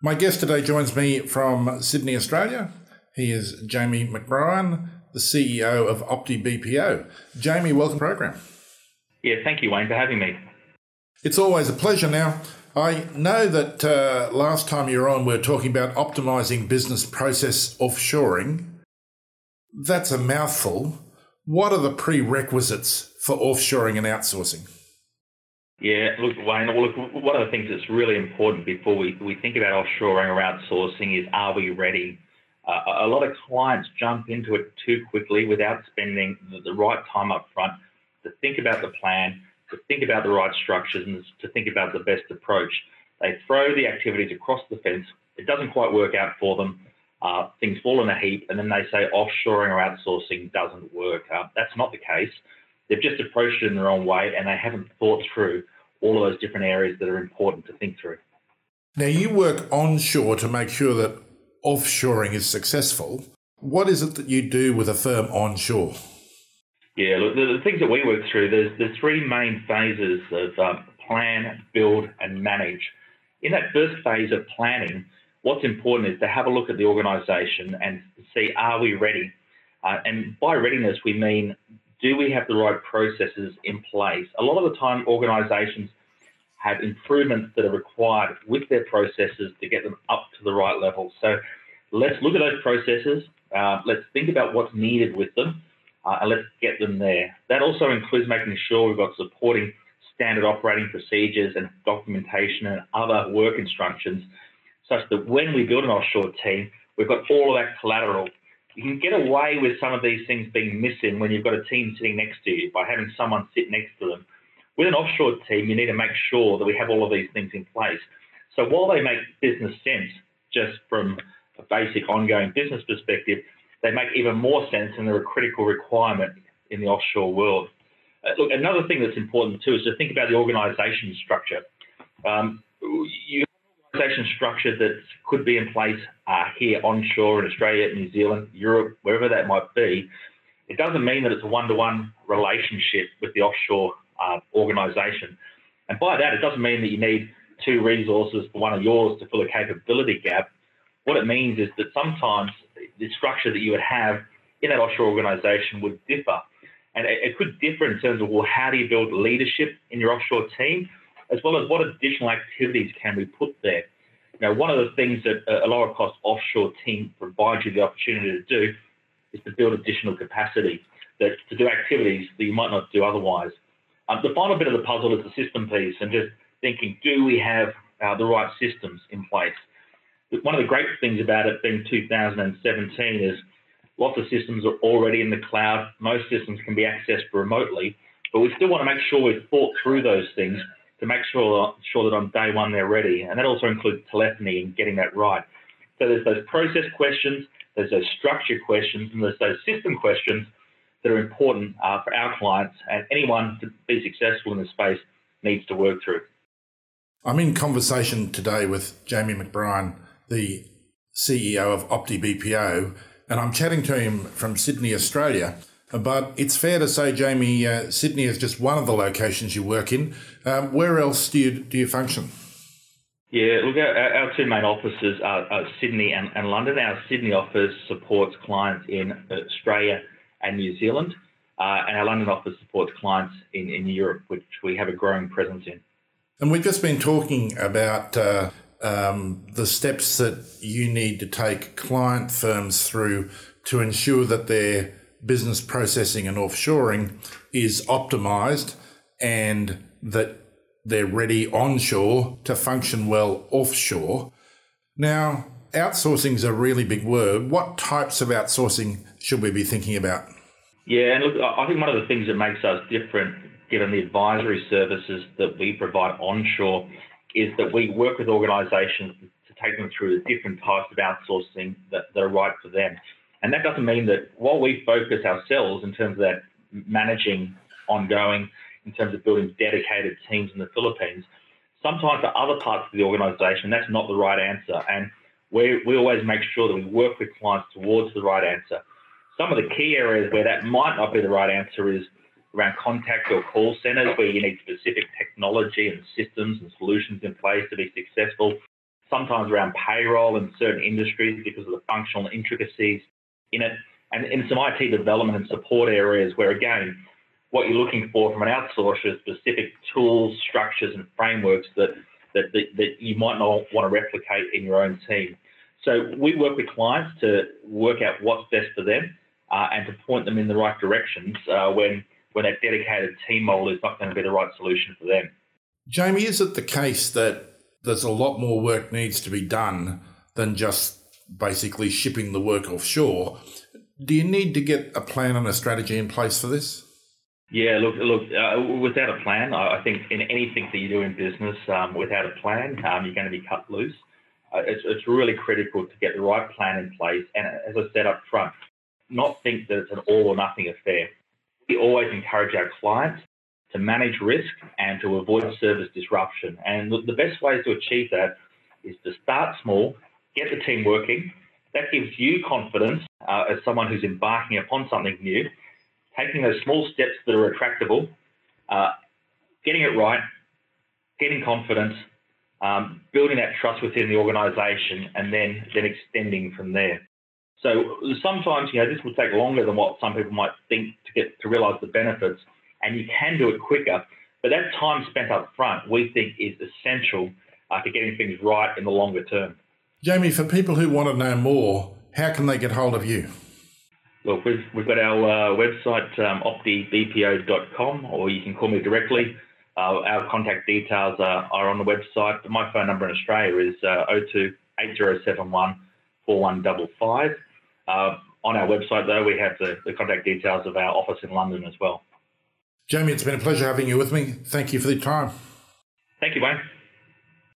My guest today joins me from Sydney, Australia. He is Jamie McBrien, the CEO of Opti BPO. Jamie, welcome to the program. Yeah, thank you, Wayne, for having me. It's always a pleasure. Now, I know that uh, last time you were on, we were talking about optimizing business process offshoring. That's a mouthful. What are the prerequisites for offshoring and outsourcing? Yeah, look, Wayne, look, one of the things that's really important before we, we think about offshoring or outsourcing is are we ready? Uh, a lot of clients jump into it too quickly without spending the, the right time up front to think about the plan, to think about the right structures, and to think about the best approach. They throw the activities across the fence. It doesn't quite work out for them. Uh, things fall in a heap, and then they say offshoring or outsourcing doesn't work. Uh, that's not the case. They've just approached it in the wrong way and they haven't thought through all of those different areas that are important to think through. Now, you work onshore to make sure that offshoring is successful. What is it that you do with a firm onshore? Yeah, look, the, the things that we work through, there's the three main phases of um, plan, build, and manage. In that first phase of planning, what's important is to have a look at the organisation and see are we ready. Uh, and by readiness, we mean do we have the right processes in place? A lot of the time, organisations have improvements that are required with their processes to get them up to the right level. So let's look at those processes. Uh, let's think about what's needed with them, uh, and let's get them there. That also includes making sure we've got supporting standard operating procedures and documentation and other work instructions, such that when we build an offshore team, we've got all of that collateral you can get away with some of these things being missing when you've got a team sitting next to you by having someone sit next to them. With an offshore team, you need to make sure that we have all of these things in place. So while they make business sense just from a basic ongoing business perspective, they make even more sense and they're a critical requirement in the offshore world. Uh, look, another thing that's important too is to think about the organisation structure. Um, you organization structure that could be in place uh, here onshore in Australia, New Zealand, Europe, wherever that might be, it doesn't mean that it's a one-to-one relationship with the offshore uh, organisation. And by that, it doesn't mean that you need two resources for one of yours to fill a capability gap. What it means is that sometimes the structure that you would have in that offshore organisation would differ. And it, it could differ in terms of, well, how do you build leadership in your offshore team? As well as what additional activities can we put there. Now, one of the things that a lower cost offshore team provides you the opportunity to do is to build additional capacity that, to do activities that you might not do otherwise. Um, the final bit of the puzzle is the system piece and just thinking, do we have uh, the right systems in place? One of the great things about it being 2017 is lots of systems are already in the cloud. Most systems can be accessed remotely, but we still want to make sure we've thought through those things to make sure, sure that on day one they're ready. And that also includes telephony and getting that right. So there's those process questions, there's those structure questions, and there's those system questions that are important uh, for our clients and anyone to be successful in this space needs to work through. I'm in conversation today with Jamie McBrien, the CEO of Opti BPO, and I'm chatting to him from Sydney, Australia. But it's fair to say, Jamie, uh, Sydney is just one of the locations you work in. Um, where else do you do you function? Yeah, look, our, our two main offices are, are Sydney and, and, London. Our Sydney office supports clients in Australia and New Zealand, uh, and our London office supports clients in, in Europe, which we have a growing presence in. And we've just been talking about uh, um, the steps that you need to take client firms through to ensure that they're business processing and offshoring is optimized and that they're ready onshore to function well offshore. Now, outsourcing is a really big word. What types of outsourcing should we be thinking about? Yeah, and look, I think one of the things that makes us different, given the advisory services that we provide onshore, is that we work with organisations to take them through the different types of outsourcing that, that are right for them. And that doesn't mean that while we focus ourselves in terms of that managing ongoing, in terms of building dedicated teams in the Philippines, sometimes for other parts of the organization, that's not the right answer. And we, we always make sure that we work with clients towards the right answer. Some of the key areas where that might not be the right answer is around contact or call centers where you need specific technology and systems and solutions in place to be successful. sometimes around payroll in certain industries because of the functional intricacies in it, and in some IT development and support areas where, again, what you're looking for from an outsourcer is specific tools, structures, and frameworks that, that, that, that you might not want to replicate in your own team. So we work with clients to work out what's best for them uh, and to point them in the right directions uh, when, when that dedicated team model is not going to be the right solution for them. Jamie, is it the case that there's a lot more work needs to be done than just basically shipping the work offshore? Do you need to get a plan and a strategy in place for this? Yeah, look, look. Uh, without a plan, I think in anything that you do in business, um, without a plan, um, you're going to be cut loose. Uh, it's, it's really critical to get the right plan in place, and as I said up front, not think that it's an all or nothing affair. We always encourage our clients to manage risk and to avoid service disruption. And the best ways to achieve that is to start small, get the team working. That gives you confidence uh, as someone who's embarking upon something new taking those small steps that are attractable, uh, getting it right, getting confidence, um, building that trust within the organisation, and then then extending from there. So sometimes you know this will take longer than what some people might think to get to realise the benefits, and you can do it quicker. But that time spent up front, we think, is essential uh, to getting things right in the longer term. Jamie, for people who want to know more, how can they get hold of you? Look, we've, we've got our uh, website, um, optibpo.com, or you can call me directly. Uh, our contact details are, are on the website. My phone number in Australia is uh, 02 8071 4155. Uh, on our website, though, we have the, the contact details of our office in London as well. Jamie, it's been a pleasure having you with me. Thank you for the time. Thank you, Wayne.